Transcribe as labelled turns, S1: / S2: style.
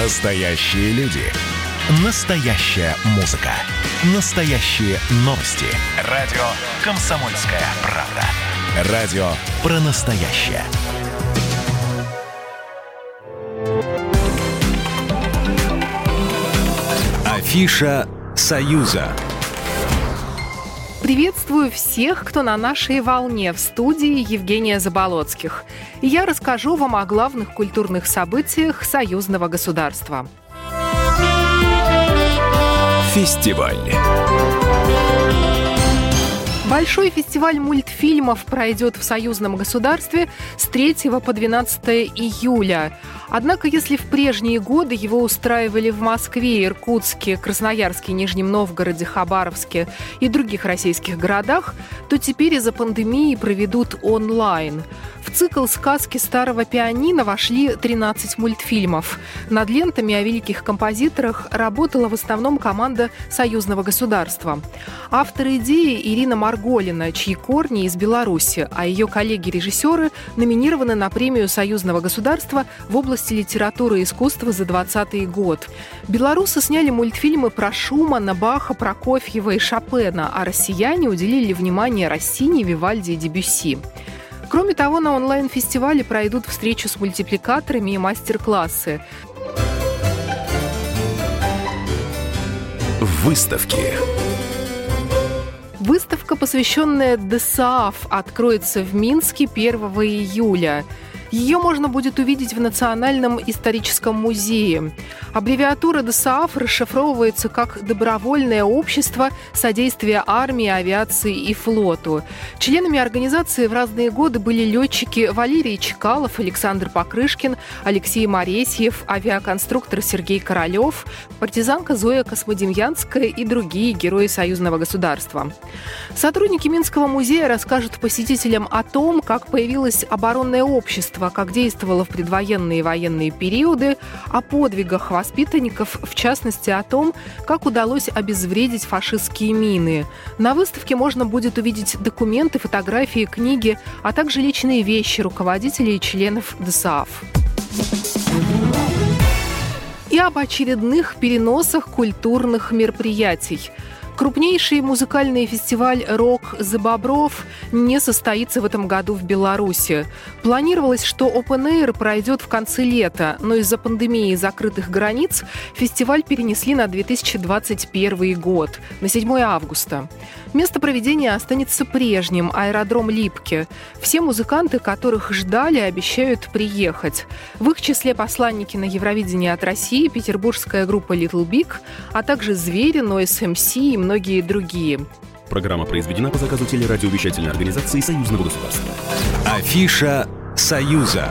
S1: Настоящие люди. Настоящая музыка. Настоящие новости. Радио «Комсомольская правда». Радио про настоящее. Афиша «Союза».
S2: Приветствую всех, кто на нашей волне в студии Евгения Заболоцких. И я расскажу вам о главных культурных событиях союзного государства.
S1: Фестиваль.
S2: Большой фестиваль мультфильмов пройдет в союзном государстве с 3 по 12 июля. Однако, если в прежние годы его устраивали в Москве, Иркутске, Красноярске, Нижнем Новгороде, Хабаровске и других российских городах, то теперь из-за пандемии проведут онлайн. В цикл сказки старого пианино вошли 13 мультфильмов. Над лентами о великих композиторах работала в основном команда союзного государства. Автор идеи Ирина Марголина, чьи корни из Беларуси, а ее коллеги-режиссеры номинированы на премию союзного государства в области области литературы и искусства за 2020 год. Белорусы сняли мультфильмы про Шумана, Баха, Прокофьева и Шопена, а россияне уделили внимание Россини, Вивальди и Дебюсси. Кроме того, на онлайн-фестивале пройдут встречи с мультипликаторами и мастер-классы.
S1: Выставки.
S2: Выставка, посвященная ДСАФ, откроется в Минске 1 июля. Ее можно будет увидеть в Национальном историческом музее. Аббревиатура ДСААФ расшифровывается как «Добровольное общество содействия армии, авиации и флоту». Членами организации в разные годы были летчики Валерий Чекалов, Александр Покрышкин, Алексей Моресьев, авиаконструктор Сергей Королев, партизанка Зоя Космодемьянская и другие герои союзного государства. Сотрудники Минского музея расскажут посетителям о том, как появилось оборонное общество, общества, как действовало в предвоенные и военные периоды, о подвигах воспитанников, в частности о том, как удалось обезвредить фашистские мины. На выставке можно будет увидеть документы, фотографии, книги, а также личные вещи руководителей и членов ДСАФ и об очередных переносах культурных мероприятий. Крупнейший музыкальный фестиваль «Рок за Бобров» не состоится в этом году в Беларуси. Планировалось, что Open Air пройдет в конце лета, но из-за пандемии и закрытых границ фестиваль перенесли на 2021 год, на 7 августа. Место проведения останется прежним – аэродром Липки. Все музыканты, которых ждали, обещают приехать. В их числе посланники на Евровидении от России, петербургская группа Little Big, а также «Звери», Noise MC и многие другие.
S1: Программа произведена по заказу телерадиовещательной организации Союзного государства. Афиша «Союза».